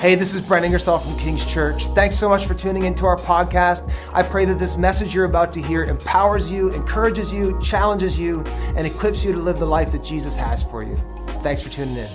Hey, this is Brent Ingersoll from King's Church. Thanks so much for tuning into our podcast. I pray that this message you're about to hear empowers you, encourages you, challenges you, and equips you to live the life that Jesus has for you. Thanks for tuning in.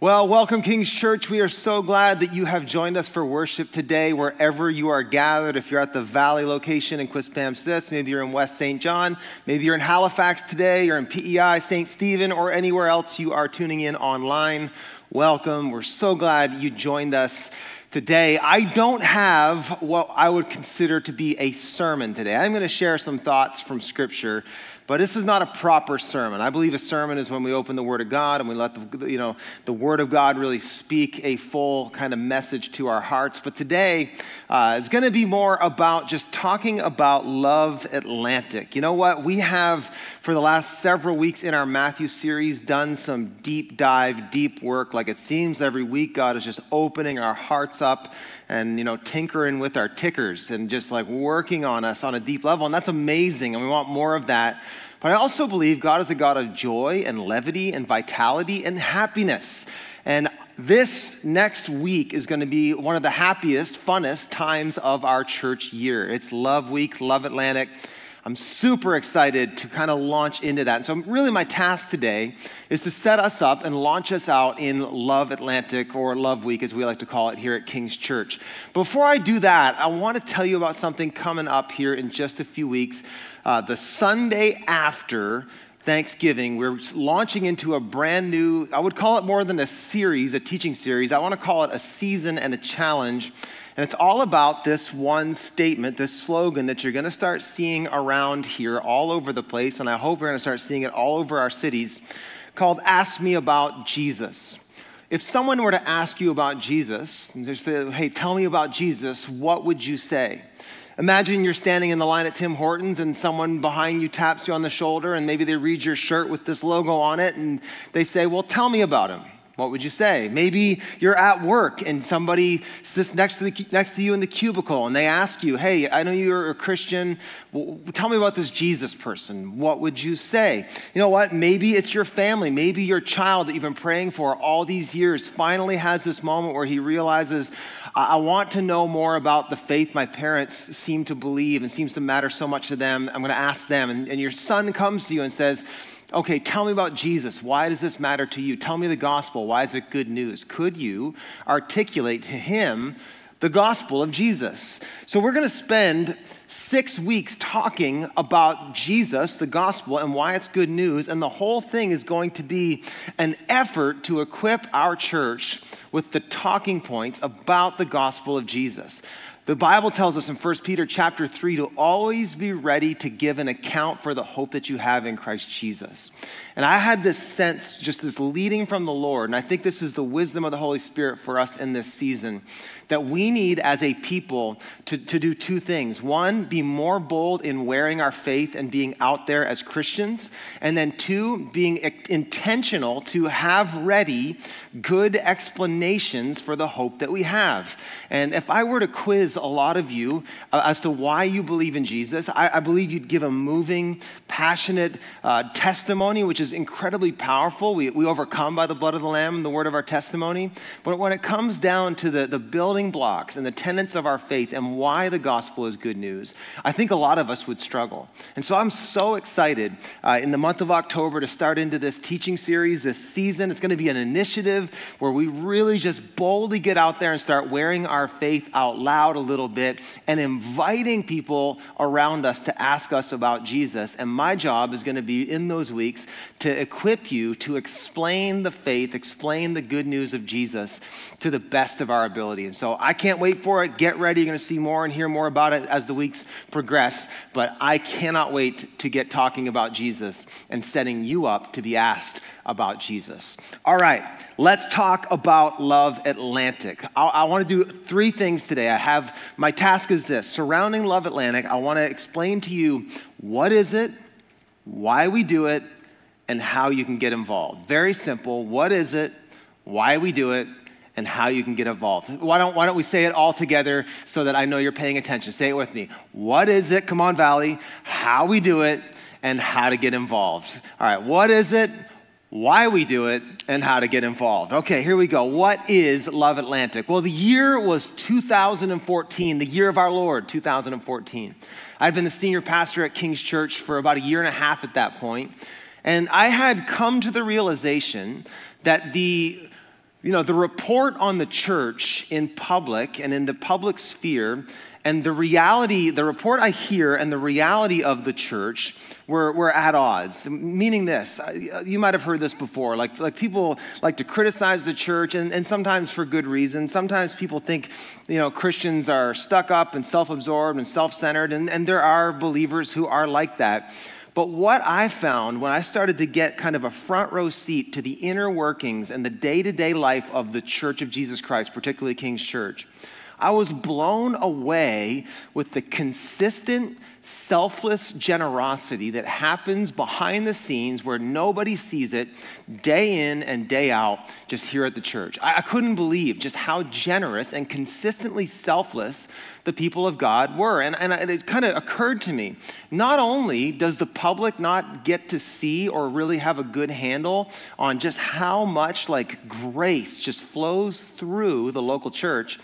Well, welcome, King's Church. We are so glad that you have joined us for worship today, wherever you are gathered. If you're at the Valley location in Quispamsis, maybe you're in West St. John, maybe you're in Halifax today, you're in PEI, St. Stephen, or anywhere else you are tuning in online welcome. We're so glad you joined us today. I don't have what I would consider to be a sermon today. I'm going to share some thoughts from Scripture but this is not a proper sermon. I believe a sermon is when we open the Word of God and we let the, you know, the Word of God really speak a full kind of message to our hearts. But today uh, is going to be more about just talking about Love Atlantic. You know what? We have, for the last several weeks in our Matthew series, done some deep dive, deep work. Like it seems every week, God is just opening our hearts up and, you know, tinkering with our tickers and just like working on us on a deep level. And that's amazing. And we want more of that. But I also believe God is a God of joy and levity and vitality and happiness. And this next week is going to be one of the happiest, funnest times of our church year. It's Love Week, Love Atlantic. I'm super excited to kind of launch into that. And so, really, my task today is to set us up and launch us out in Love Atlantic or Love Week, as we like to call it here at King's Church. Before I do that, I want to tell you about something coming up here in just a few weeks uh, the Sunday after Thanksgiving, we're launching into a brand new, I would call it more than a series, a teaching series. I want to call it a season and a challenge. And it's all about this one statement, this slogan that you're going to start seeing around here all over the place. And I hope we're going to start seeing it all over our cities called Ask Me About Jesus. If someone were to ask you about Jesus, and they say, Hey, tell me about Jesus, what would you say? Imagine you're standing in the line at Tim Hortons and someone behind you taps you on the shoulder and maybe they read your shirt with this logo on it and they say, Well, tell me about him. What would you say? Maybe you're at work and somebody sits next to, the, next to you in the cubicle and they ask you, Hey, I know you're a Christian. Well, tell me about this Jesus person. What would you say? You know what? Maybe it's your family. Maybe your child that you've been praying for all these years finally has this moment where he realizes, I want to know more about the faith my parents seem to believe and seems to matter so much to them. I'm going to ask them. And, and your son comes to you and says, Okay, tell me about Jesus. Why does this matter to you? Tell me the gospel. Why is it good news? Could you articulate to him the gospel of Jesus? So, we're going to spend six weeks talking about Jesus, the gospel, and why it's good news. And the whole thing is going to be an effort to equip our church with the talking points about the gospel of Jesus. The Bible tells us in 1 Peter chapter 3 to always be ready to give an account for the hope that you have in Christ Jesus. And I had this sense, just this leading from the Lord, and I think this is the wisdom of the Holy Spirit for us in this season, that we need as a people to, to do two things. One, be more bold in wearing our faith and being out there as Christians. And then two, being intentional to have ready good explanations for the hope that we have. And if I were to quiz a lot of you uh, as to why you believe in Jesus, I, I believe you'd give a moving, passionate uh, testimony, which is incredibly powerful. We, we overcome by the blood of the Lamb and the word of our testimony. But when it comes down to the, the building blocks and the tenets of our faith and why the gospel is good news, I think a lot of us would struggle. And so I'm so excited uh, in the month of October to start into this teaching series, this season. It's going to be an initiative where we really just boldly get out there and start wearing our faith out loud little bit and inviting people around us to ask us about Jesus. And my job is going to be in those weeks to equip you to explain the faith, explain the good news of Jesus to the best of our ability. And so I can't wait for it. Get ready. You're going to see more and hear more about it as the weeks progress. But I cannot wait to get talking about Jesus and setting you up to be asked about Jesus. All right, let's talk about Love Atlantic. I, I want to do three things today. I have my task is this surrounding Love Atlantic, I want to explain to you what is it, why we do it, and how you can get involved. Very simple. What is it? Why we do it? And how you can get involved. Why don't, why don't we say it all together so that I know you're paying attention? Say it with me. What is it? Come on, Valley. How we do it and how to get involved. All right. What is it? Why we do it, and how to get involved. Okay, here we go. What is Love Atlantic? Well, the year was 2014, the year of our Lord, 2014. I'd been the senior pastor at King's Church for about a year and a half at that point, and I had come to the realization that the you know, the report on the church in public and in the public sphere and the reality, the report I hear and the reality of the church were, were at odds. Meaning this, you might have heard this before. Like, like people like to criticize the church, and, and sometimes for good reason. Sometimes people think, you know, Christians are stuck up and self absorbed and self centered, and, and there are believers who are like that. But what I found when I started to get kind of a front row seat to the inner workings and the day to day life of the Church of Jesus Christ, particularly King's Church, I was blown away with the consistent, selfless generosity that happens behind the scenes where nobody sees it day in and day out just here at the church. I, couldn't believe just how generous and consistently selfless the people of God were. And, and it kind of occurred to me not only does the public not get to see or really have a good handle on just how much like grace just flows through the local church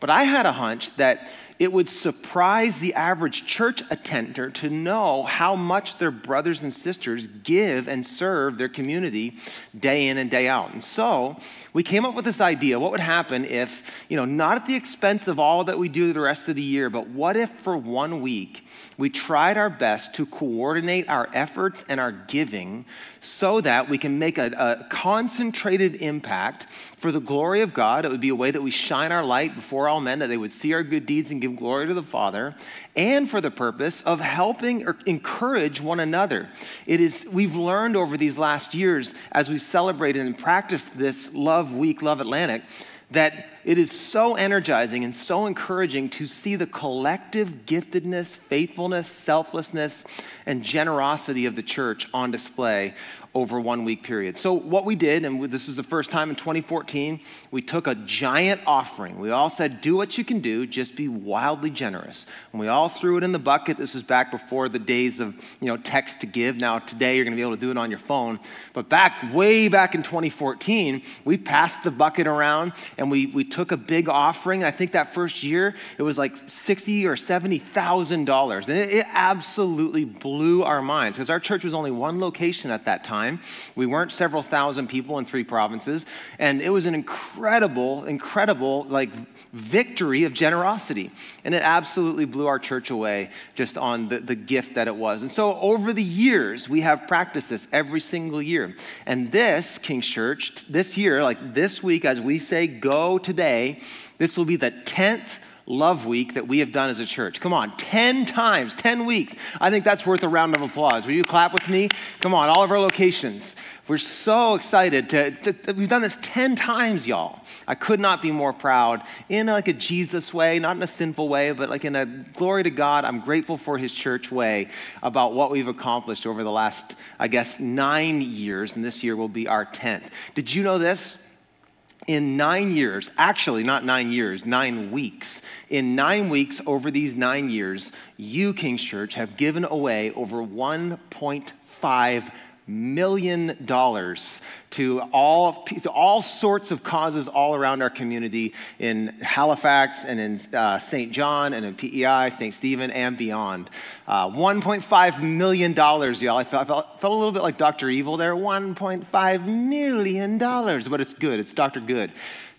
but I had a hunch that it would surprise the average church attender to know how much their brothers and sisters give and serve their community day in and day out. And so we came up with this idea what would happen if, you know, not at the expense of all that we do the rest of the year, but what if for one week we tried our best to coordinate our efforts and our giving so that we can make a, a concentrated impact for the glory of God? It would be a way that we shine our light before all men, that they would see our good deeds and give give glory to the Father, and for the purpose of helping or encourage one another. It is, we've learned over these last years as we've celebrated and practiced this Love Week, Love Atlantic, that it is so energizing and so encouraging to see the collective giftedness, faithfulness, selflessness, and generosity of the church on display over one week period. So, what we did, and this was the first time in 2014, we took a giant offering. We all said, Do what you can do, just be wildly generous. And we all threw it in the bucket. This was back before the days of you know, text to give. Now, today, you're going to be able to do it on your phone. But back, way back in 2014, we passed the bucket around and we, we took a big offering. And I think that first year, it was like 60 or $70,000. And it, it absolutely blew our minds because our church was only one location at that time time. We weren't several thousand people in three provinces, and it was an incredible, incredible like victory of generosity. And it absolutely blew our church away just on the, the gift that it was. And so over the years, we have practiced this every single year. And this, King's Church, this year, like this week, as we say, go today, this will be the 10th love week that we have done as a church. Come on, 10 times, 10 weeks. I think that's worth a round of applause. Will you clap with me? Come on, all of our locations. We're so excited to, to, we've done this 10 times, y'all. I could not be more proud in like a Jesus way, not in a sinful way, but like in a glory to God. I'm grateful for his church way about what we've accomplished over the last, I guess, nine years, and this year will be our 10th. Did you know this? In nine years, actually, not nine years, nine weeks, in nine weeks over these nine years, you, King's Church, have given away over 1.5 million dollars to all, to all sorts of causes all around our community in Halifax and in uh, St. John and in PEI, St. Stephen, and beyond. Uh, $1.5 million, y'all. I felt, I felt, felt a little bit like Dr. Evil there. $1.5 million, but it's good. It's Dr. Good.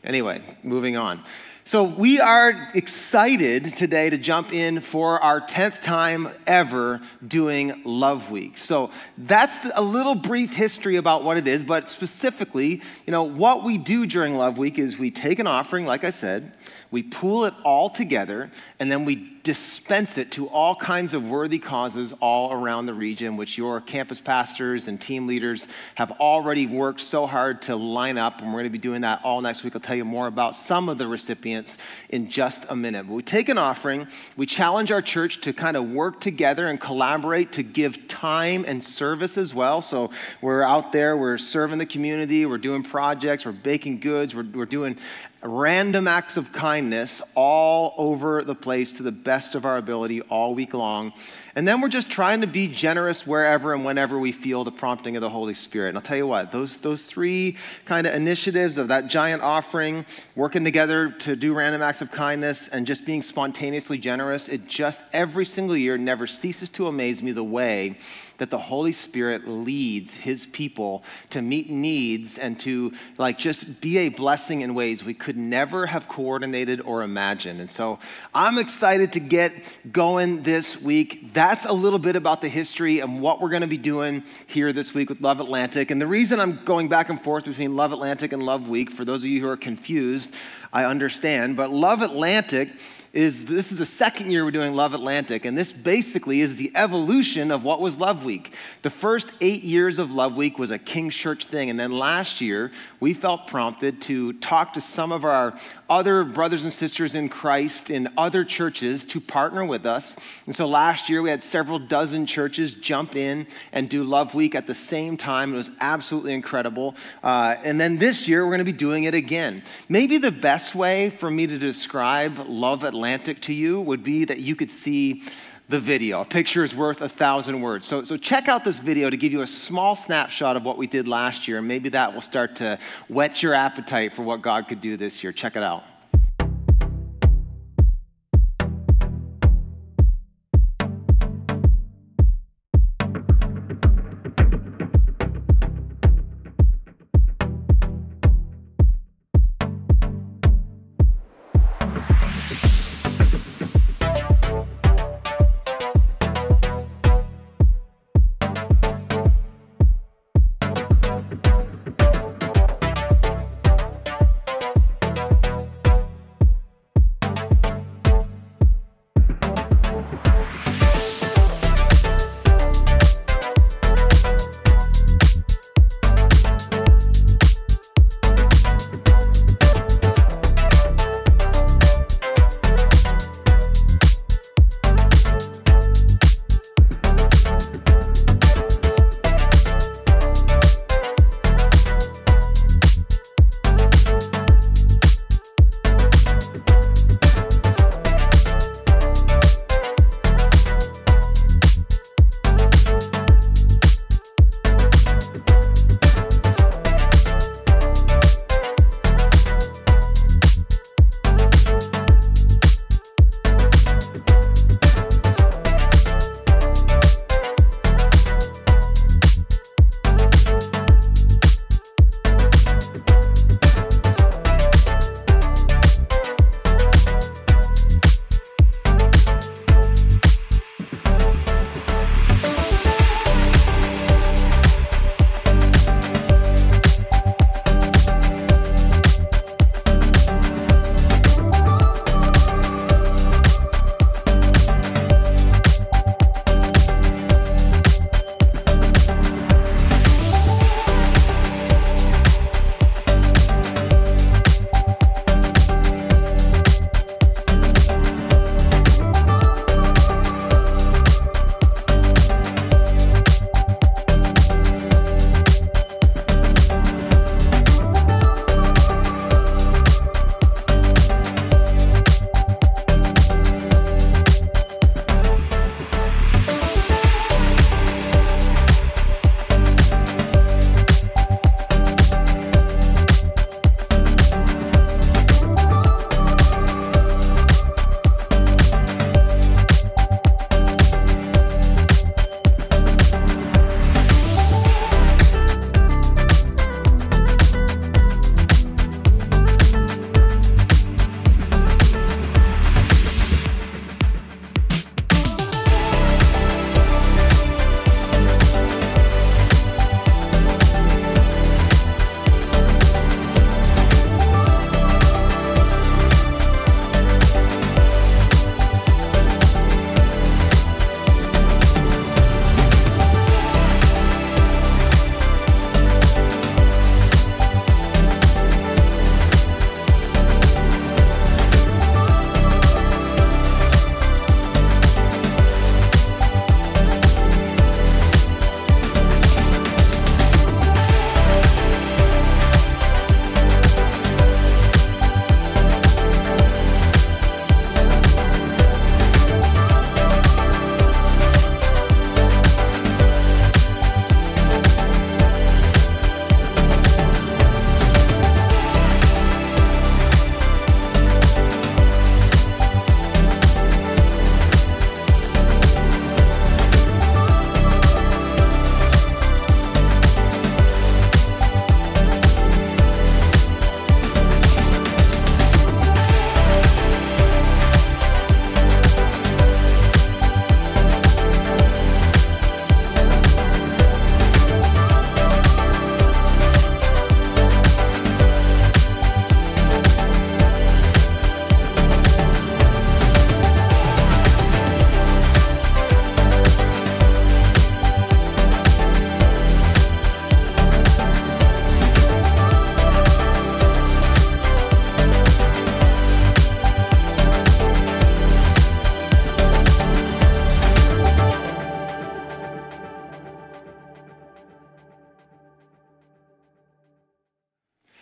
Anyway, moving on. So, we are excited today to jump in for our 10th time ever doing Love Week. So, that's a little brief history about what it is, but specifically, you know, what we do during Love Week is we take an offering, like I said, we pool it all together, and then we dispense it to all kinds of worthy causes all around the region, which your campus pastors and team leaders have already worked so hard to line up. And we're going to be doing that all next week. I'll tell you more about some of the recipients in just a minute. But we take an offering, we challenge our church to kind of work together and collaborate to give time and service as well. So we're out there, we're serving the community, we're doing projects, we're baking goods, we're, we're doing random acts of kindness all over the place to the best of our ability all week long. And then we're just trying to be generous wherever and whenever we feel the prompting of the Holy Spirit. And I'll tell you what, those, those three kind of initiatives of that giant offering, working together to do random acts of kindness, and just being spontaneously generous, it just every single year never ceases to amaze me the way that the Holy Spirit leads his people to meet needs and to like just be a blessing in ways we could never have coordinated or imagined. And so I'm excited to get going this week. That's a little bit about the history and what we're going to be doing here this week with Love Atlantic. And the reason I'm going back and forth between Love Atlantic and Love Week, for those of you who are confused, I understand, but Love Atlantic is this is the second year we're doing Love Atlantic, and this basically is the evolution of what was Love Week. The first eight years of Love Week was a King's Church thing, and then last year we felt prompted to talk to some of our other brothers and sisters in Christ in other churches to partner with us. And so last year we had several dozen churches jump in and do Love Week at the same time. It was absolutely incredible. Uh, and then this year we're going to be doing it again. Maybe the best way for me to describe Love Atlantic to you would be that you could see the video. A picture is worth a thousand words. So, so check out this video to give you a small snapshot of what we did last year, and maybe that will start to whet your appetite for what God could do this year. Check it out.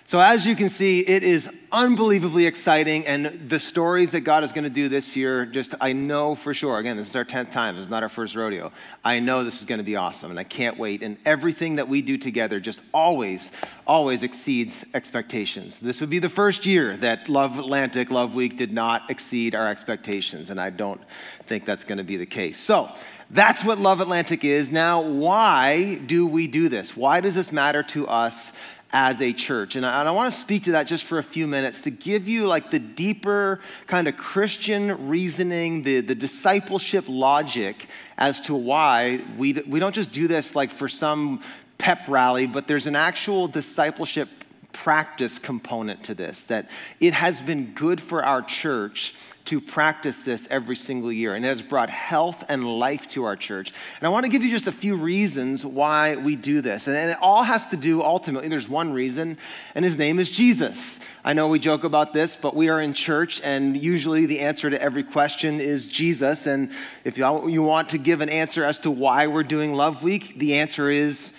So, as you can see, it is unbelievably exciting, and the stories that God is going to do this year, just I know for sure. Again, this is our 10th time, this is not our first rodeo. I know this is going to be awesome, and I can't wait. And everything that we do together just always, always exceeds expectations. This would be the first year that Love Atlantic, Love Week did not exceed our expectations, and I don't think that's going to be the case. So, that's what Love Atlantic is. Now, why do we do this? Why does this matter to us as a church. And I, I want to speak to that just for a few minutes to give you like the deeper kind of Christian reasoning, the, the discipleship logic as to why we, we don't just do this like for some pep rally, but there's an actual discipleship practice component to this, that it has been good for our church to practice this every single year. And it has brought health and life to our church. And I want to give you just a few reasons why we do this. And, and it all has to do, ultimately, there's one reason, and his name is Jesus. I know we joke about this, but we are in church, and usually the answer to every question is Jesus. And if you want to give an answer as to why we're doing Love Week, the answer is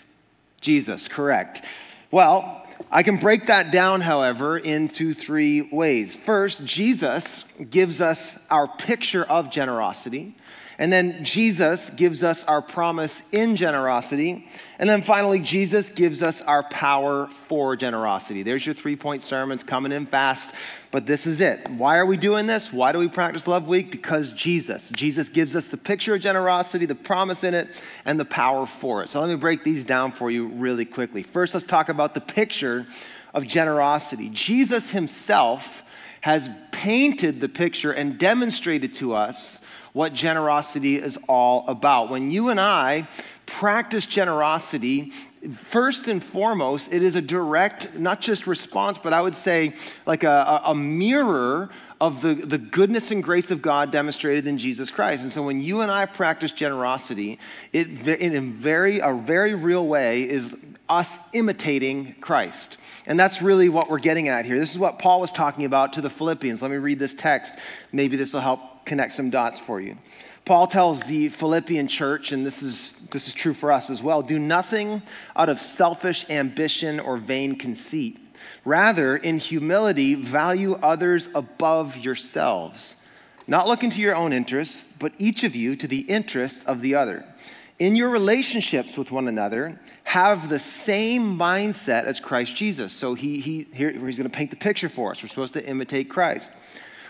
Jesus, correct. Well, I can break that down, however, into three ways. First, Jesus gives us our picture of generosity. And then Jesus gives us our promise in generosity. And then finally, Jesus gives us our power for generosity. There's your three point sermons coming in fast, but this is it. Why are we doing this? Why do we practice Love Week? Because Jesus. Jesus gives us the picture of generosity, the promise in it, and the power for it. So let me break these down for you really quickly. First, let's talk about the picture of generosity. Jesus himself has painted the picture and demonstrated to us what generosity is all about. When you and I practice generosity, first and foremost, it is a direct, not just response, but I would say like a, a mirror of the, the goodness and grace of God demonstrated in Jesus Christ. And so when you and I practice generosity, it in a very, a very real way is us imitating Christ. And that's really what we're getting at here. This is what Paul was talking about to the Philippians. Let me read this text. Maybe this will help connect some dots for you. Paul tells the Philippian church, and this is, this is true for us as well do nothing out of selfish ambition or vain conceit. Rather, in humility, value others above yourselves, not looking to your own interests, but each of you to the interests of the other. In your relationships with one another, have the same mindset as Christ Jesus. So he, he, here, he's going to paint the picture for us. We're supposed to imitate Christ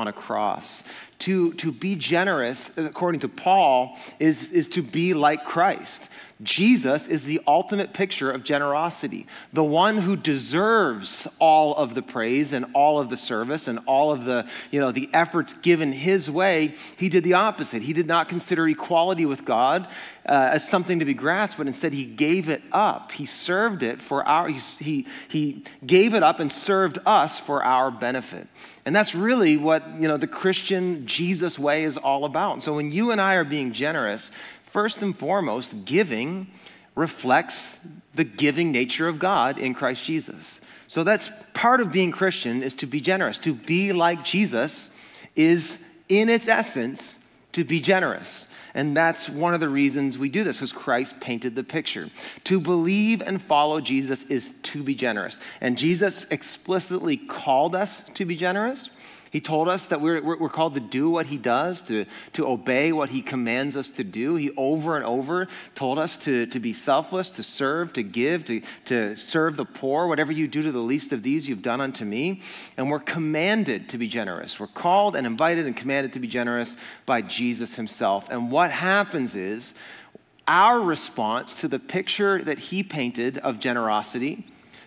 on a cross. To, to be generous, according to Paul, is, is to be like Christ. Jesus is the ultimate picture of generosity. The one who deserves all of the praise and all of the service and all of the, you know, the efforts given his way, he did the opposite. He did not consider equality with God uh, as something to be grasped, but instead he gave it up. He served it for our, he, he, gave it up and served us for our benefit. And that's really what, you know, the Christian Jesus way is all about. So when you and I are being generous, First and foremost, giving reflects the giving nature of God in Christ Jesus. So that's part of being Christian is to be generous. To be like Jesus is in its essence to be generous. And that's one of the reasons we do this, because Christ painted the picture. To believe and follow Jesus is to be generous. And Jesus explicitly called us to be generous. He told us that we're, we're called to do what he does, to, to obey what he commands us to do. He over and over told us to, to be selfless, to serve, to give, to, to serve the poor. Whatever you do to the least of these, you've done unto me. And we're commanded to be generous. We're called and invited and commanded to be generous by Jesus himself. And what happens is our response to the picture that he painted of generosity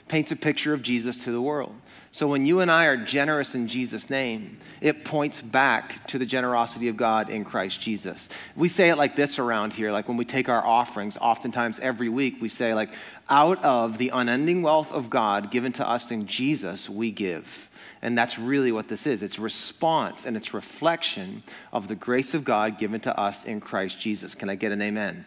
paints a picture of Jesus to the world. So when you and I are generous in Jesus' name, it points back to the generosity of God in Christ Jesus. We say it like this around here, like when we take our offerings, oftentimes every week we say, like, out of the unending wealth of God given to us in Jesus, we give. And that's really what this is it's response and it's reflection of the grace of God given to us in Christ Jesus. Can I get an amen?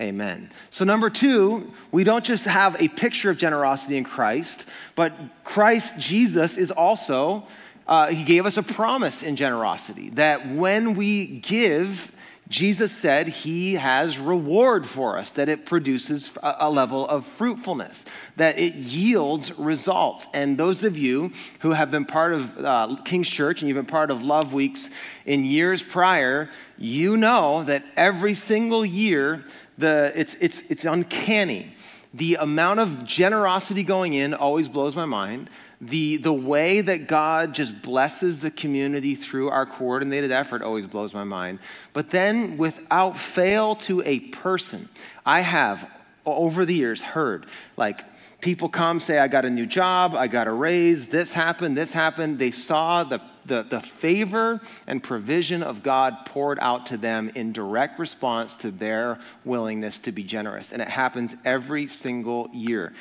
Amen. So, number two, we don't just have a picture of generosity in Christ, but Christ Jesus is also, uh, he gave us a promise in generosity that when we give, Jesus said he has reward for us, that it produces a level of fruitfulness, that it yields results. And those of you who have been part of uh, King's Church and you've been part of Love Weeks in years prior, you know that every single year, the, it's, it's, it's uncanny. The amount of generosity going in always blows my mind the, the way that God just blesses the community through our coordinated effort always blows my mind. But then, without fail to a person, I have over the years heard like people come say, I got a new job, I got a raise, this happened, this happened. They saw the, the, the favor and provision of God poured out to them in direct response to their willingness to be generous. And it happens every single year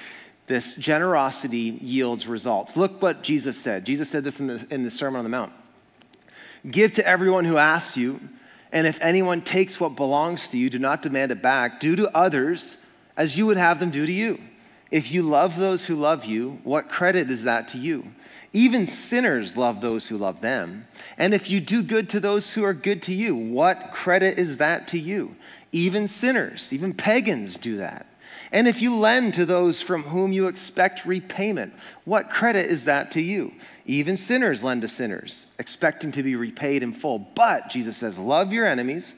this generosity yields results. Look what Jesus said. Jesus said this in the, in the Sermon on the Mount Give to everyone who asks you, and if anyone takes what belongs to you, do not demand it back. Do to others as you would have them do to you. If you love those who love you, what credit is that to you? Even sinners love those who love them. And if you do good to those who are good to you, what credit is that to you? Even sinners, even pagans do that. And if you lend to those from whom you expect repayment, what credit is that to you? Even sinners lend to sinners, expecting to be repaid in full. But, Jesus says, love your enemies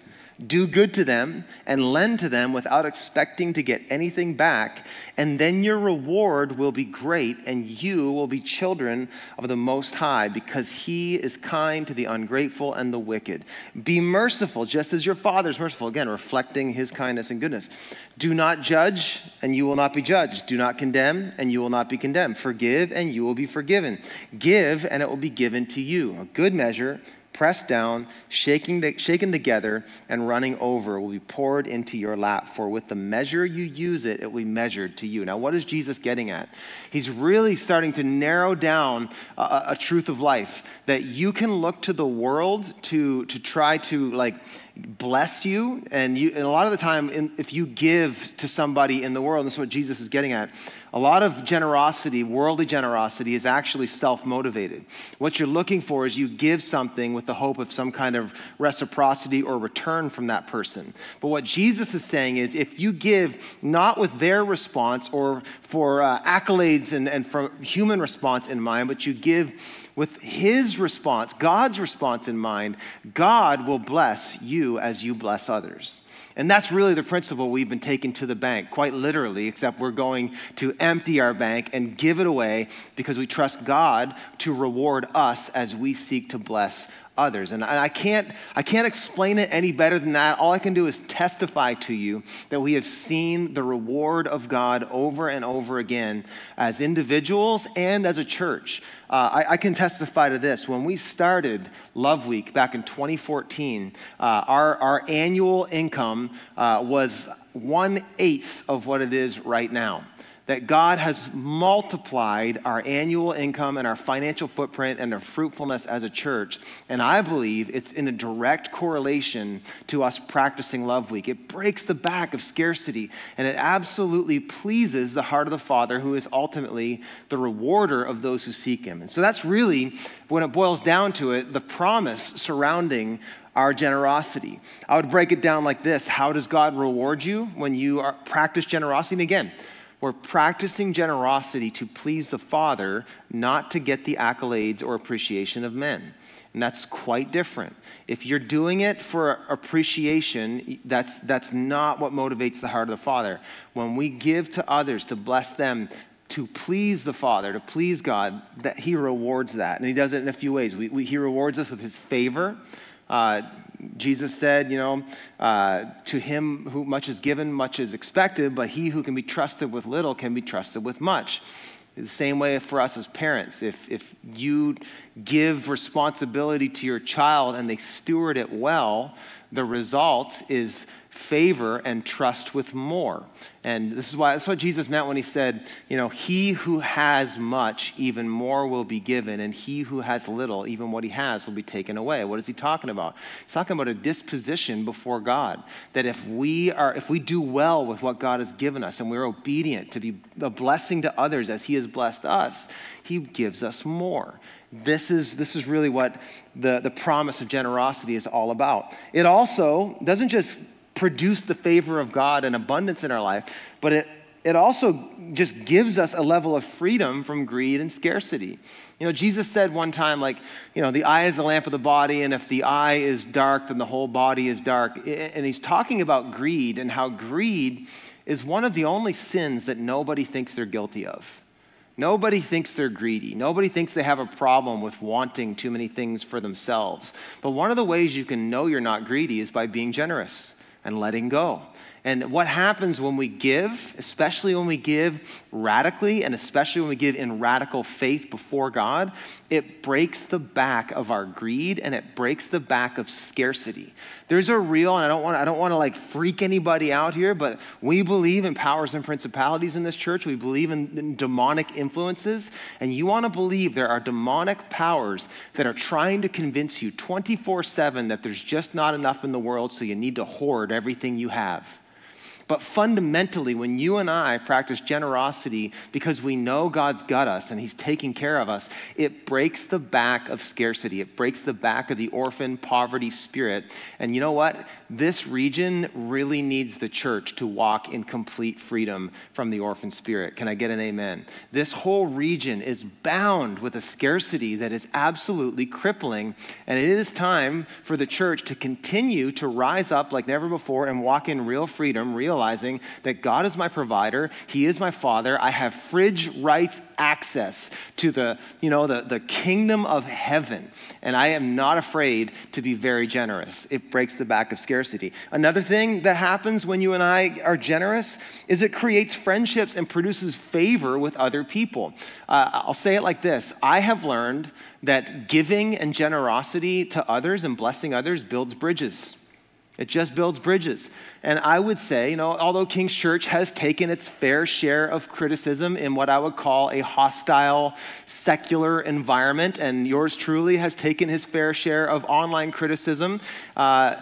do good to them and lend to them without expecting to get anything back, and then your reward will be great, and you will be children of the Most High, because He is kind to the ungrateful and the wicked. Be merciful, just as your Father is merciful. Again, reflecting His kindness and goodness. Do not judge, and you will not be judged. Do not condemn, and you will not be condemned. Forgive, and you will be forgiven. Give, and it will be given to you. A good measure pressed down, shaking, shaken together, and running over will be poured into your lap. For with the measure you use it, it will be measured to you. Now, what is Jesus getting at? He's really starting to narrow down a, a truth of life that you can look to the world to, to try to like bless you. And, you, and a lot of the time, in, if you give to somebody in the world, this is what Jesus is getting at, a lot of generosity, worldly generosity, is actually self motivated. What you're looking for is you give something with the hope of some kind of reciprocity or return from that person. But what Jesus is saying is if you give not with their response or for uh, accolades and, and from human response in mind, but you give with his response, God's response in mind, God will bless you as you bless others. And that's really the principle we've been taking to the bank, quite literally, except we're going to empty our bank and give it away because we trust God to reward us as we seek to bless others. And I can't, I can't explain it any better than that. All I can do is testify to you that we have seen the reward of God over and over again as individuals and as a church. Uh, I, I, can testify to this. When we started Love Week back in 2014, uh, our, our annual income uh, was one eighth of what it is right now that God has multiplied our annual income and our financial footprint and our fruitfulness as a church. And I believe it's in a direct correlation to us practicing Love Week. It breaks the back of scarcity and it absolutely pleases the heart of the Father, who is ultimately the rewarder of those who seek Him. And so that's really, when it boils down to it, the promise surrounding our generosity. I would break it down like this How does God reward you when you are, practice generosity? And again, we're practicing generosity to please the Father, not to get the accolades or appreciation of men. And that's quite different. If you're doing it for appreciation, that's, that's not what motivates the heart of the Father. When we give to others to bless them, to please the Father, to please God, that He rewards that. And He does it in a few ways. We, we, he rewards us with His favor. Uh, Jesus said, you know, uh, to him who much is given, much is expected, but he who can be trusted with little can be trusted with much. The same way for us as parents. If, if you give responsibility to your child and they steward it well, the result is favor and trust with more. And this is why that's what Jesus meant when he said, you know, he who has much, even more will be given, and he who has little, even what he has, will be taken away. What is he talking about? He's talking about a disposition before God. That if we are, if we do well with what God has given us and we're obedient to be a blessing to others as he has blessed us, he gives us more. This is, this is really what the, the promise of generosity is all about. It also doesn't just produce the favor of God and abundance in our life, but it, it also just gives us a level of freedom from greed and scarcity. You know, Jesus said one time, like, you know, the eye is the lamp of the body, and if the eye is dark, then the whole body is dark. And he's talking about greed and how greed is one of the only sins that nobody thinks they're guilty of. Nobody thinks they're greedy. Nobody thinks they have a problem with wanting too many things for themselves. But one of the ways you can know you're not greedy is by being generous and letting go. And what happens when we give, especially when we give radically and especially when we give in radical faith before God, it breaks the back of our greed and it breaks the back of scarcity. There's a real, and I don't want I don't want to like freak anybody out here, but we believe in powers and principalities in this church. We believe in, in demonic influences, and you want to believe there are demonic powers that are trying to convince you 24/7 that there's just not enough in the world, so you need to hoard everything you have. But fundamentally, when you and I practice generosity because we know God's got us and He's taking care of us, it breaks the back of scarcity. It breaks the back of the orphan poverty spirit. And you know what? This region really needs the church to walk in complete freedom from the orphan spirit. Can I get an amen? This whole region is bound with a scarcity that is absolutely crippling. And it is time for the church to continue to rise up like never before and walk in real freedom, real realizing that God is my provider, He is my Father. I have fridge rights access to the, you know, the, the kingdom of heaven. And I am not afraid to be very generous. It breaks the back of scarcity. Another thing that happens when you and I are generous is it creates friendships and produces favor with other people. Uh, I'll say it like this I have learned that giving and generosity to others and blessing others builds bridges. It just builds bridges. And I would say, you know, although King's Church has taken its fair share of criticism in what I would call a hostile, secular environment, and yours truly has taken his fair share of online criticism, uh,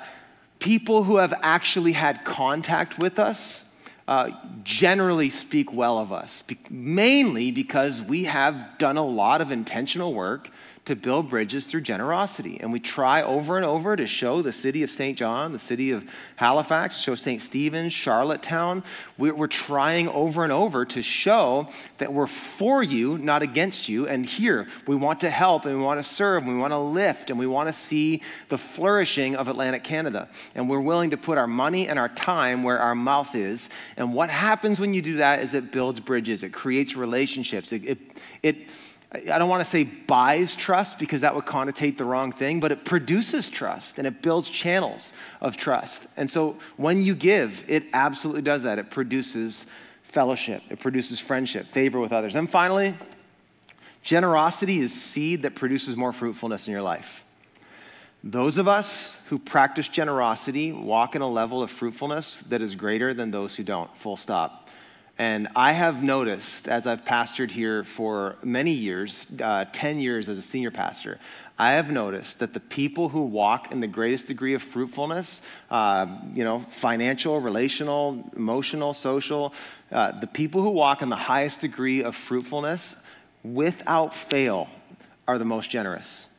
people who have actually had contact with us uh, generally speak well of us, mainly because we have done a lot of intentional work to build bridges through generosity. And we try over and over to show the city of St. John, the city of Halifax, show St. Stephen's, Charlottetown. We're trying over and over to show that we're for you, not against you. And here, we want to help and we want to serve and we want to lift and we want to see the flourishing of Atlantic Canada. And we're willing to put our money and our time where our mouth is. And what happens when you do that is it builds bridges, it creates relationships, it, it, it I don't want to say buys trust because that would connotate the wrong thing, but it produces trust and it builds channels of trust. And so when you give, it absolutely does that. It produces fellowship, it produces friendship, favor with others. And finally, generosity is seed that produces more fruitfulness in your life. Those of us who practice generosity walk in a level of fruitfulness that is greater than those who don't, full stop. And I have noticed, as I've pastored here for many years, uh, 10 years as a senior pastor, I have noticed that the people who walk in the greatest degree of fruitfulness, uh, you know, financial, relational, emotional, social, uh, the people who walk in the highest degree of fruitfulness without fail are the most generous.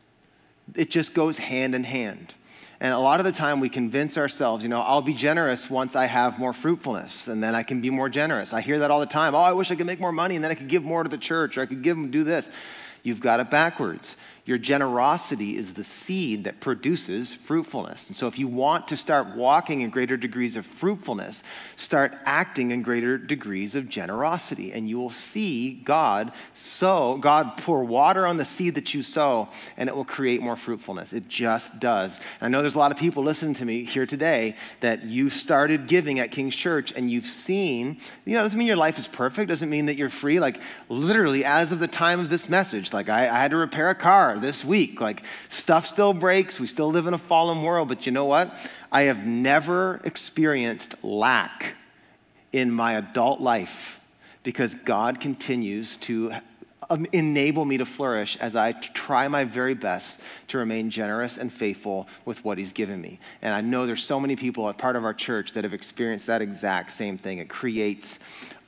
It just goes hand in hand. And a lot of the time we convince ourselves, you know, I'll be generous once I have more fruitfulness and then I can be more generous. I hear that all the time. Oh, I wish I could make more money and then I could give more to the church or I could give them do this. You've got it backwards. Your generosity is the seed that produces fruitfulness. And so, if you want to start walking in greater degrees of fruitfulness, start acting in greater degrees of generosity. And you will see God sow, God pour water on the seed that you sow, and it will create more fruitfulness. It just does. And I know there's a lot of people listening to me here today that you started giving at King's Church and you've seen, you know, doesn't mean your life is perfect, doesn't mean that you're free. Like, literally, as of the time of this message, like, I, I had to repair a car this week. Like, stuff still breaks. We still live in a fallen world. But you know what? I have never experienced lack in my adult life because God continues to Um, enable me to flourish as I try my very best to remain generous and faithful with what He's given me. And I know there's so many people at part of our church that have experienced that exact same thing. It creates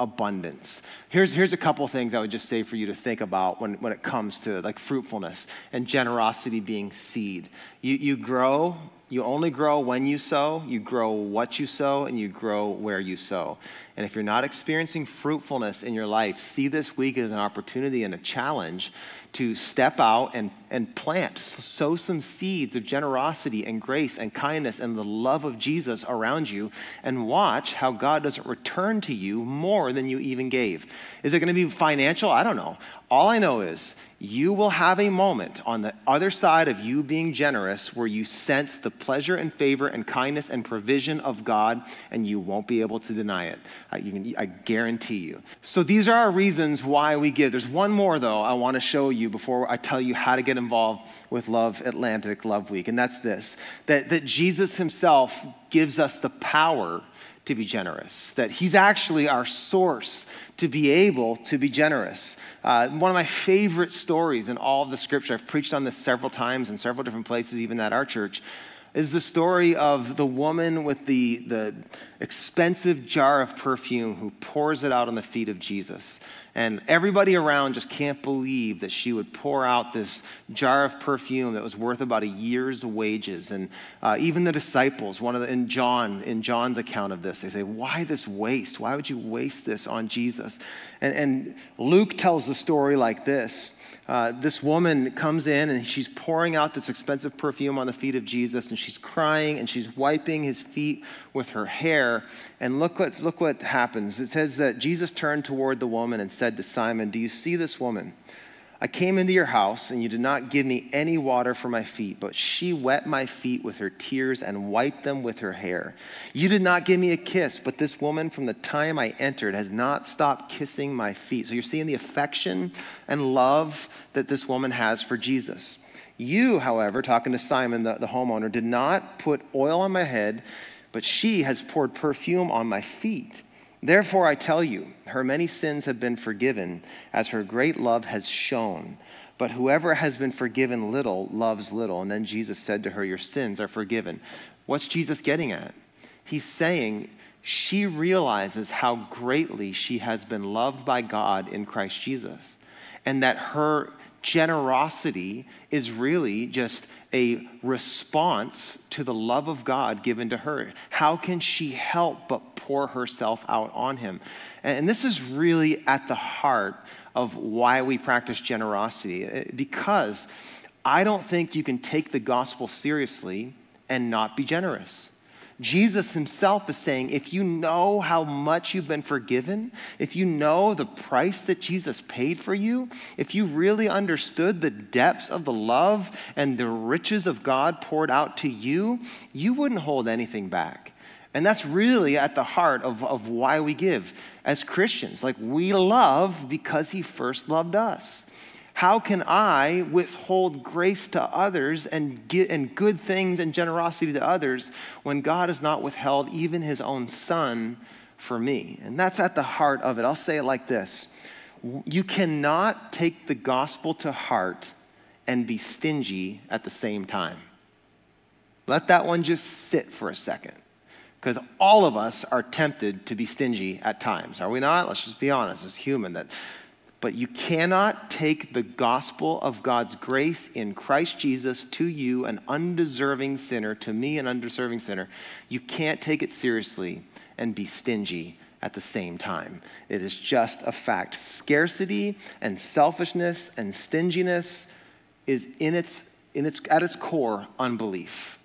abundance. Here's, here's a couple things I would just say for you to think about when, when it comes to like fruitfulness and generosity being seed. You, you grow you only grow when you sow, you grow what you sow, and you grow where you sow. And if you're not experiencing fruitfulness in your life, see this week as an opportunity and a challenge to step out and, and plant, sow some seeds of generosity and grace and kindness and the love of Jesus around you, and watch how God doesn't return to you more than you even gave. Is it going to be financial? I don't know. All I know is you will have a moment on the other side of you being generous where you sense the pleasure and favor and kindness and provision of God, and you won't be able to deny it. I, can, I guarantee you. So, these are our reasons why we give. There's one more, though, I want to show you before I tell you how to get involved with Love Atlantic Love Week, and that's this that, that Jesus himself gives us the power to be generous, that He's actually our source to be able to be generous. Uh, one of my favorite stories in all of the scripture, I've preached on this several times in several different places, even at our church, is the story of the woman with the, the expensive jar of perfume who pours it out on the feet of Jesus. And everybody around just can't believe that she would pour out this jar of perfume that was worth about a year's wages. And uh, even the disciples, one of the, in John, in John's account of this, they say, Why this waste? Why would you waste this on Jesus? And, and Luke tells the story like this uh, this woman comes in and she's pouring out this expensive perfume on the feet of Jesus and she's crying and she's wiping his feet with her hair. And look what, look what happens. It says that Jesus turned toward the woman and said to Simon, Do you see this woman? I came into your house, and you did not give me any water for my feet, but she wet my feet with her tears and wiped them with her hair. You did not give me a kiss, but this woman from the time I entered has not stopped kissing my feet. So you're seeing the affection and love that this woman has for Jesus. You, however, talking to Simon, the, the homeowner, did not put oil on my head, but she has poured perfume on my feet. Therefore, I tell you, her many sins have been forgiven, as her great love has shown. But whoever has been forgiven little loves little. And then Jesus said to her, Your sins are forgiven. What's Jesus getting at? He's saying she realizes how greatly she has been loved by God in Christ Jesus, and that her generosity is really just a response to the love of God given to her. How can she help but pour herself out on him? And this is really at the heart of why we practice generosity, eh, because I don't think you can take the gospel seriously and not be generous. Jesus himself is saying, if you know how much you've been forgiven, if you know the price that Jesus paid for you, if you really understood the depths of the love and the riches of God poured out to you, you wouldn't hold anything back. And that's really at the heart of, of why we give as Christians. Like, we love because he first loved us. How can I withhold grace to others and, get, and good things and generosity to others when God has not withheld even his own son for me? And that's at the heart of it. I'll say it like this You cannot take the gospel to heart and be stingy at the same time. Let that one just sit for a second. Because all of us are tempted to be stingy at times, are we not? Let's just be honest, it's human that but you cannot take the gospel of God's grace in Christ Jesus to you, an undeserving sinner, to me, an undeserving sinner. You can't take it seriously and be stingy at the same time. It is just a fact. Scarcity and selfishness and stinginess is in its, in its, at its core unbelief.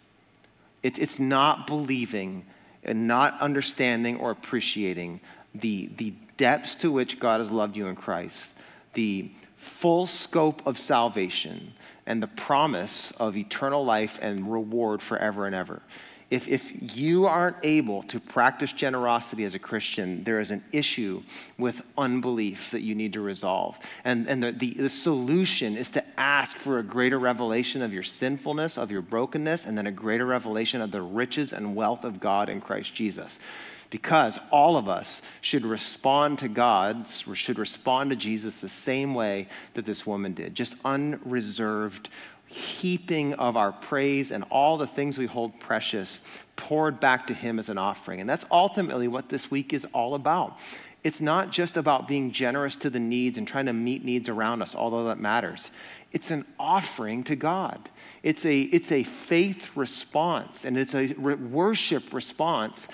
It, it's not believing and not understanding or appreciating the, the depths to which God has loved you in Christ, the full scope of salvation, and the promise of eternal life and reward forever and ever if, if you aren't able to practice generosity as a Christian, there is an issue with unbelief that you need to resolve. And, and the, the, the, solution is to ask for a greater revelation of your sinfulness, of your brokenness, and then a greater revelation of the riches and wealth of God in Christ Jesus. Because all of us should respond to God, should respond to Jesus the same way that this woman did, just unreserved heaping of our praise and all the things we hold precious poured back to Him as an offering. And that's ultimately what this week is all about. It's not just about being generous to the needs and trying to meet needs around us, although that matters. It's an offering to God. It's a, it's a faith response and it's a worship response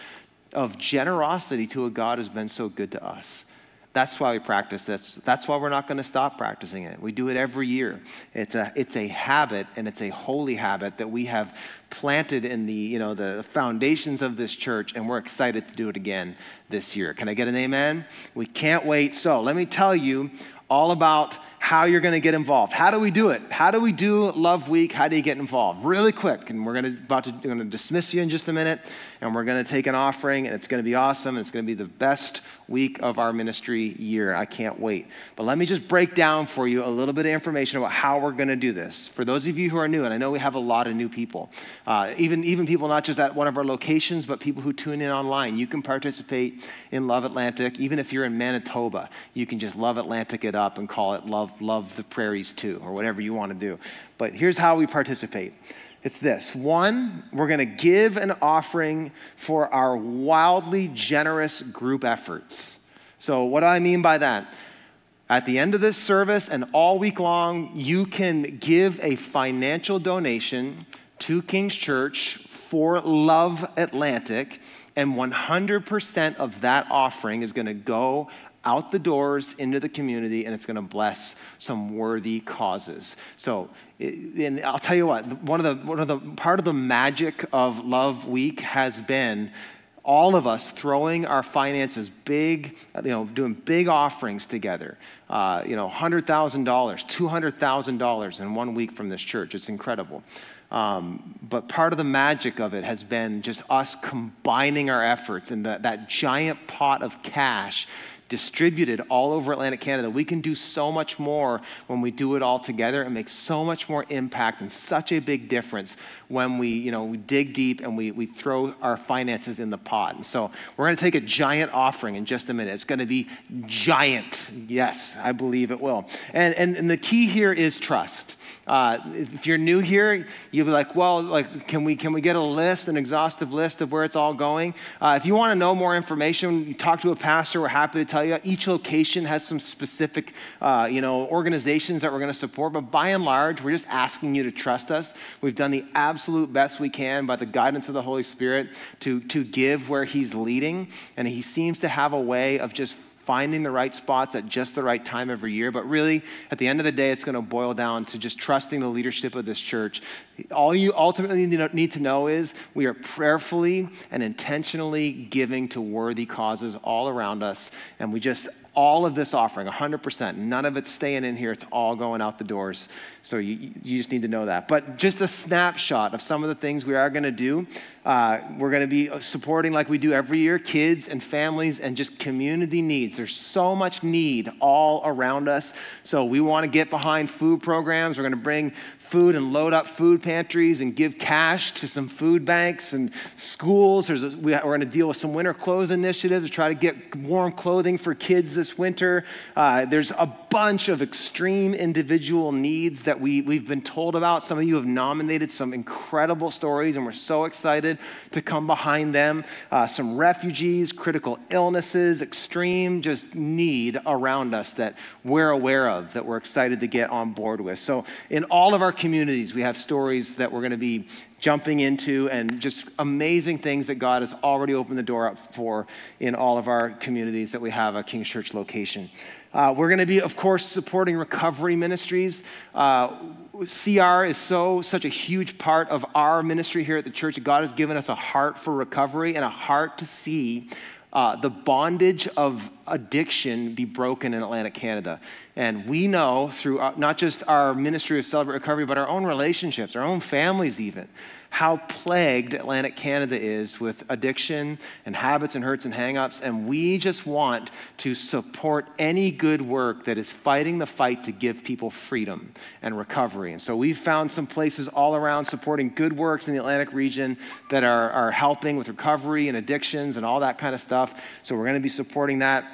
of generosity to a God who's been so good to us. That's why we practice this. That's why we're not going to stop practicing it. We do it every year. It's a, it's a habit, and it's a holy habit that we have planted in the, you know, the foundations of this church, and we're excited to do it again this year. Can I get an amen? We can't wait. So let me tell you all about how you're going to get involved. How do we do it? How do we do Love Week? How do you get involved? Really quick, and we're going to about to going to dismiss you in just a minute, and we're going to take an offering, and it's going to be awesome. And it's going to be the best week of our ministry year. I can't wait. But let me just break down for you a little bit of information about how we're going to do this. For those of you who are new, and I know we have a lot of new people, uh, even even people not just at one of our locations, but people who tune in online. You can participate in Love Atlantic, even if you're in Manitoba. You can just Love Atlantic it up and call it Love love the prairies too, or whatever you want to do. But here's how we participate it's this one, we're going to give an offering for our wildly generous group efforts. So, what do I mean by that? At the end of this service and all week long, you can give a financial donation to King's Church for Love Atlantic, and 100% of that offering is going to go out the doors into the community and it's going to bless some worthy causes. So, and I'll tell you what, one of the, one of the, part of the magic of Love Week has been all of us throwing our finances big, you know, doing big offerings together. Uh, you know, $100,000, $200,000 in one week from this church. It's incredible. Um, but part of the magic of it has been just us combining our efforts and that giant pot of cash distributed all over Atlantic Canada. We can do so much more when we do it all together and make so much more impact and such a big difference when we, you know, we dig deep and we, we throw our finances in the pot. And so we're going to take a giant offering in just a minute. It's going to be giant. Yes, I believe it will. And, and, and the key here is trust. Uh, if you're new here, you'll be like, well, like, can we, can we get a list, an exhaustive list of where it's all going? Uh, if you want to know more information, you talk to a pastor. We're happy to tell you. Each location has some specific, uh, you know, organizations that we're going to support. But by and large, we're just asking you to trust us. We've done the absolute best we can by the guidance of the Holy Spirit to, to give where He's leading. And He seems to have a way of just finding the right spots at just the right time every year. But really, at the end of the day, it's going to boil down to just trusting the leadership of this church. All you ultimately need to know is we are prayerfully and intentionally giving to worthy causes all around us. And we just all of this offering, 100%. None of it's staying in here. It's all going out the doors. So you, you just need to know that. But just a snapshot of some of the things we are going to do. Uh, we're going to be supporting, like we do every year, kids and families and just community needs. There's so much need all around us. So we want to get behind food programs. We're going to bring food and load up food pantries and give cash to some food banks and schools. A, we're going to deal with some winter clothes initiatives to try to get warm clothing for kids this winter. Uh, there's a bunch of extreme individual needs that we, we've been told about. Some of you have nominated some incredible stories, and we're so excited to come behind them. Uh, some refugees, critical illnesses, extreme just need around us that we're aware of, that we're excited to get on board with. So, in all of our communities, we have stories that we're going to be jumping into and just amazing things that God has already opened the door up for in all of our communities that we have a King's Church location. Uh, we're going to be, of course, supporting recovery ministries. Uh, CR is so such a huge part of our ministry here at the church. God has given us a heart for recovery and a heart to see uh, the bondage of addiction be broken in Atlantic Canada. And we know through our, not just our ministry of Celebrate Recovery, but our own relationships, our own families, even, how plagued Atlantic Canada is with addiction and habits and hurts and hangups. And we just want to support any good work that is fighting the fight to give people freedom and recovery. And so we've found some places all around supporting good works in the Atlantic region that are, are helping with recovery and addictions and all that kind of stuff. So we're going to be supporting that.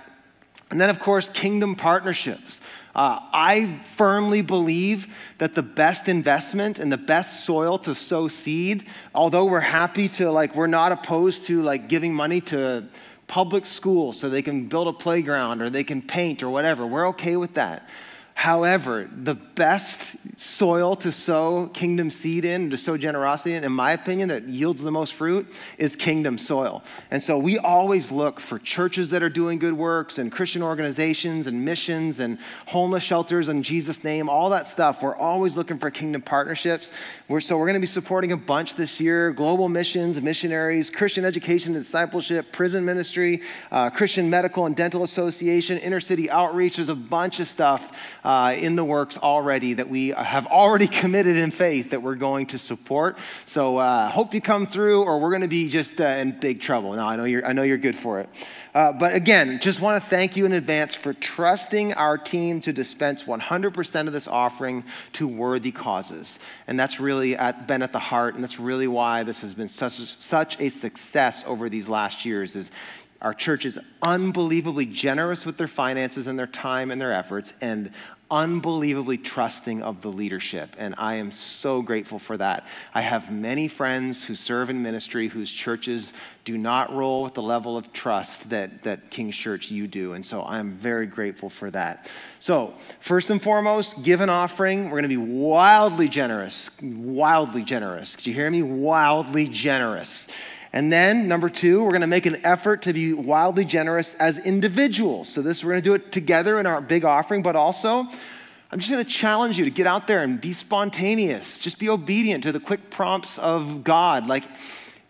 And then, of course, kingdom partnerships. Uh, I firmly believe that the best investment and the best soil to sow seed, although we're happy to, like, we're not opposed to, like, giving money to public schools so they can build a playground or they can paint or whatever. We're okay with that. However, the best soil to sow kingdom seed in, to sow generosity in, in my opinion, that yields the most fruit is kingdom soil. And so we always look for churches that are doing good works and Christian organizations and missions and homeless shelters in Jesus' name, all that stuff. We're always looking for kingdom partnerships. We're, so we're going to be supporting a bunch this year global missions, missionaries, Christian education and discipleship, prison ministry, uh, Christian Medical and Dental Association, inner city outreach. There's a bunch of stuff. Uh, uh, in the works already that we have already committed in faith that we're going to support. So uh, hope you come through, or we're going to be just uh, in big trouble. Now I know you're, I know you're good for it. Uh, but again, just want to thank you in advance for trusting our team to dispense 100% of this offering to worthy causes. And that's really at, been at the heart, and that's really why this has been such, such a success over these last years. Is our church is unbelievably generous with their finances and their time and their efforts, and unbelievably trusting of the leadership. And I am so grateful for that. I have many friends who serve in ministry whose churches do not roll with the level of trust that, that King's Church you do. And so I'm very grateful for that. So, first and foremost, give an offering. We're going to be wildly generous. Wildly generous. Did you hear me? Wildly generous. And then, number two, we're going to make an effort to be wildly generous as individuals. So, this, we're going to do it together in our big offering, but also, I'm just going to challenge you to get out there and be spontaneous. Just be obedient to the quick prompts of God. Like,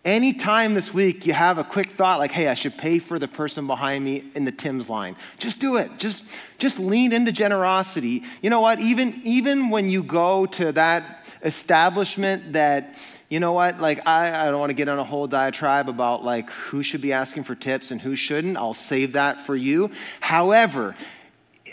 anytime this week you have a quick thought, like, hey, I should pay for the person behind me in the Tim's line, just do it. Just, just lean into generosity. You know what? Even, even when you go to that establishment that you know what? Like, I, I don't want to get on a whole diatribe about like who should be asking for tips and who shouldn't. I'll save that for you. However,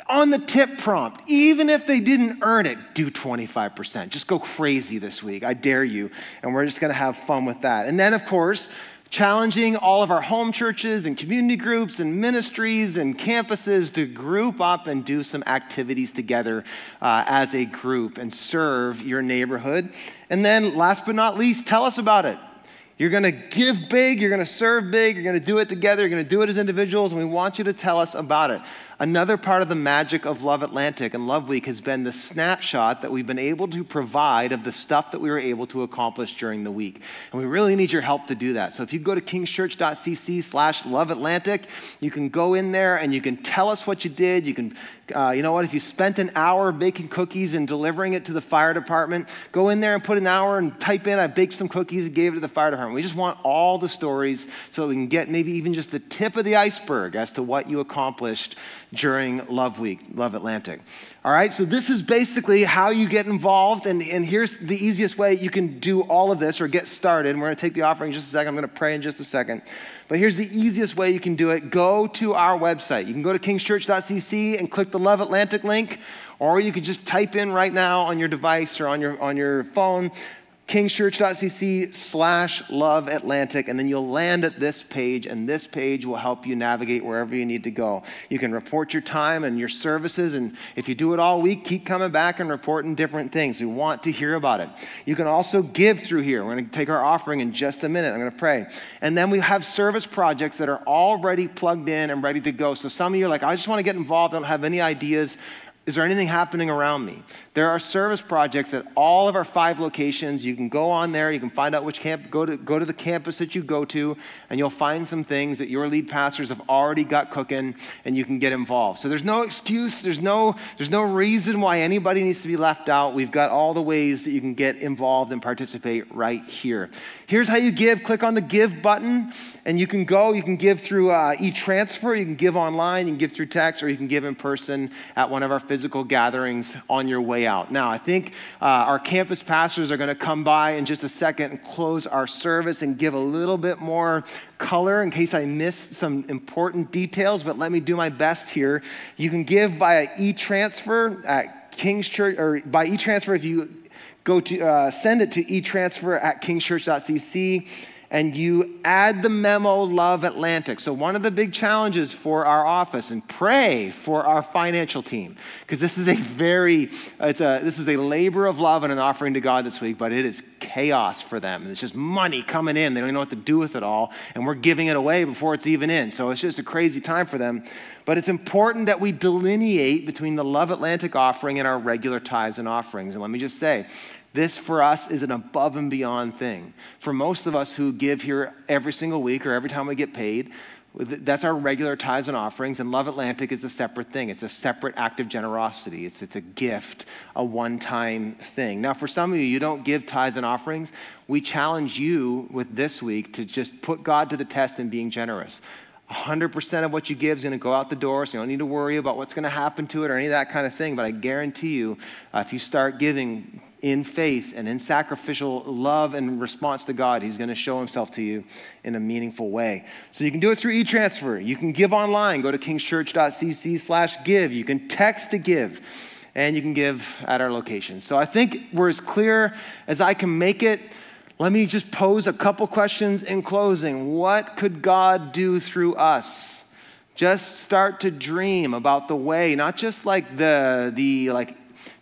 on the tip prompt, even if they didn't earn it, do 25%. Just go crazy this week. I dare you. And we're just going to have fun with that. And then, of course, challenging all of our home churches and community groups and ministries and campuses to group up and do some activities together uh, as a group and serve your neighborhood. And then, last but not least, tell us about it. You're going to give big, you're going to serve big, you're going to do it together, you're going to do it as individuals, and we want you to tell us about it. Another part of the magic of Love Atlantic and Love Week has been the snapshot that we've been able to provide of the stuff that we were able to accomplish during the week. And we really need your help to do that. So if you go to kingschurch.cc slash Love Atlantic, you can go in there and you can tell us what you did. You can, uh, you know what, if you spent an hour baking cookies and delivering it to the fire department, go in there and put an hour and type in, I baked some cookies and gave it to the fire department. We just want all the stories so we can get maybe even just the tip of the iceberg as to what you accomplished during Love Week, Love Atlantic. All right, so this is basically how you get involved, and, and here's the easiest way you can do all of this or get started. We're gonna take the offering in just a second. I'm gonna pray in just a second. But here's the easiest way you can do it go to our website. You can go to kingschurch.cc and click the Love Atlantic link, or you can just type in right now on your device or on your, on your phone kingschurch.cc slash love Atlantic, and then you'll land at this page, and this page will help you navigate wherever you need to go. You can report your time and your services, and if you do it all week, keep coming back and reporting different things. We want to hear about it. You can also give through here. We're going to take our offering in just a minute. I'm going to pray. And then we have service projects that are already plugged in and ready to go. So some of you are like, I just want to get involved, I don't have any ideas Is there anything happening around me? There are service projects at all of our five locations. You can go on there, you can find out which camp, go to, go to the campus that you go to, and you'll find some things that your lead pastors have already got cooking, and you can get involved. So there's no excuse, there's no, there's no reason why anybody needs to be left out. We've got all the ways that you can get involved and participate right here. Here's how you give click on the give button, and you can go, you can give through uh, e transfer, you can give online, you can give through text, or you can give in person at one of our physical gatherings on your way out. Now, I think uh, our campus pastors are going to come by in just a second and close our service and give a little bit more color in case I miss some important details, but let me do my best here. You can give via e transfer at King's Church, or by e transfer if you go to uh, send it to e transfer at kingschurch.cc and you add the memo Love Atlantic. So, one of the big challenges for our office, and pray for our financial team, because this is a very, it's a, this is a labor of love and an offering to God this week, but it is chaos for them. It's just money coming in. They don't know what to do with it all, and we're giving it away before it's even in. So, it's just a crazy time for them. But it's important that we delineate between the Love Atlantic offering and our regular tithes and offerings. And let me just say, this for us is an above and beyond thing. For most of us who give here every single week or every time we get paid, that's our regular tithes and offerings, and Love Atlantic is a separate thing. It's a separate act of generosity. It's, it's a gift, a one time thing. Now, for some of you, you don't give tithes and offerings. We challenge you with this week to just put God to the test in being generous. 100% of what you give is going to go out the door, so you don't need to worry about what's going to happen to it or any of that kind of thing. But I guarantee you, uh, if you start giving in faith and in sacrificial love and response to God, He's going to show Himself to you in a meaningful way. So you can do it through e-transfer. You can give online. Go to kingschurch.cc slash give. You can text to give. And you can give at our location. So I think we're as clear as I can make it. Let me just pose a couple questions in closing. What could God do through us? Just start to dream about the way, not just like the, the like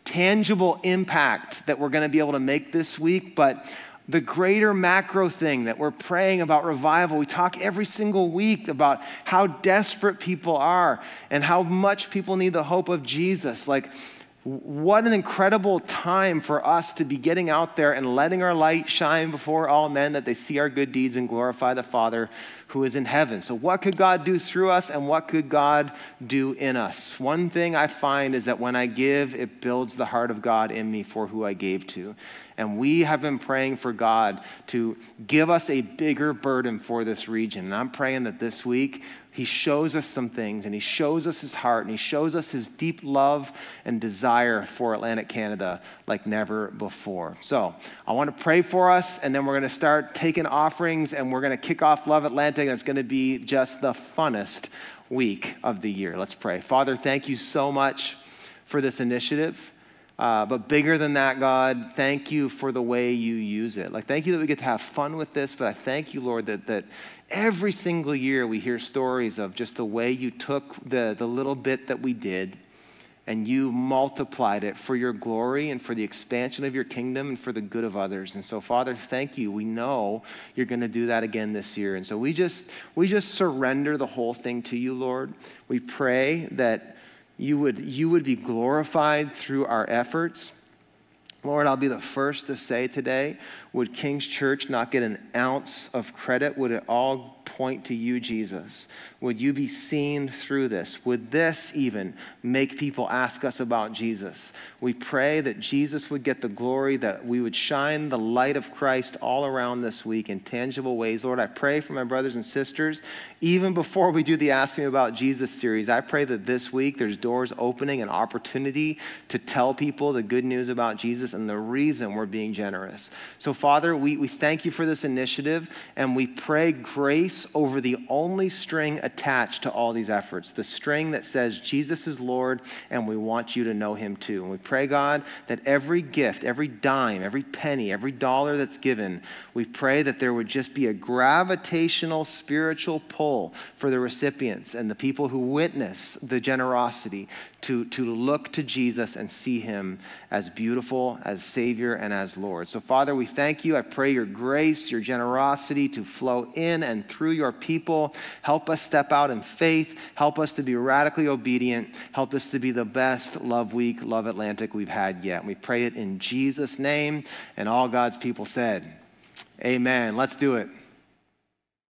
tangible impact that we're going to be able to make this week, but the greater macro thing that we're praying about revival. We talk every single week about how desperate people are and how much people need the hope of Jesus. Like, what an incredible time for us to be getting out there and letting our light shine before all men that they see our good deeds and glorify the Father who is in heaven. So, what could God do through us and what could God do in us? One thing I find is that when I give, it builds the heart of God in me for who I gave to. And we have been praying for God to give us a bigger burden for this region. And I'm praying that this week he shows us some things and he shows us his heart and he shows us his deep love and desire for Atlantic Canada like never before. So I want to pray for us and then we're going to start taking offerings and we're going to kick off Love Atlantic and it's going to be just the funnest week of the year. Let's pray. Father, thank you so much for this initiative. Uh, but bigger than that, God, thank you for the way you use it. Like, thank you that we get to have fun with this, but I thank you, Lord, that, that every single year we hear stories of just the way you took the, the little bit that we did and you multiplied it for your glory and for the expansion of your kingdom and for the good of others. And so, Father, thank you. We know you're going to do that again this year. And so we just we just surrender the whole thing to you, Lord. We pray that you would, you would be glorified through our efforts. Lord, I'll be the first to say today would King's Church not get an ounce of credit? Would it all point to you, Jesus? Would you be seen through this? Would this even make people ask us about Jesus? We pray that Jesus would get the glory, that we would shine the light of Christ all around this week in tangible ways. Lord, I pray for my brothers and sisters, even before we do the Ask Me About Jesus series, I pray that this week there's doors opening and opportunity to tell people the good news about Jesus and the reason we're being generous. So, Father, we, we thank you for this initiative and we pray grace over the only string attached to all these efforts the string that says Jesus is Lord and we want you to know him too. And we pray, God, that every gift, every dime, every penny, every dollar that's given, we pray that there would just be a gravitational spiritual pull for the recipients and the people who witness the generosity to, to look to Jesus and see him as beautiful, as Savior, and as Lord. So, Father, we thank you. I pray your grace, your generosity to flow in and through your people. Help us step out in faith. Help us to be radically obedient. Help us to be the best Love Week, Love Atlantic we've had yet. We pray it in Jesus' name. And all God's people said, Amen. Let's do it.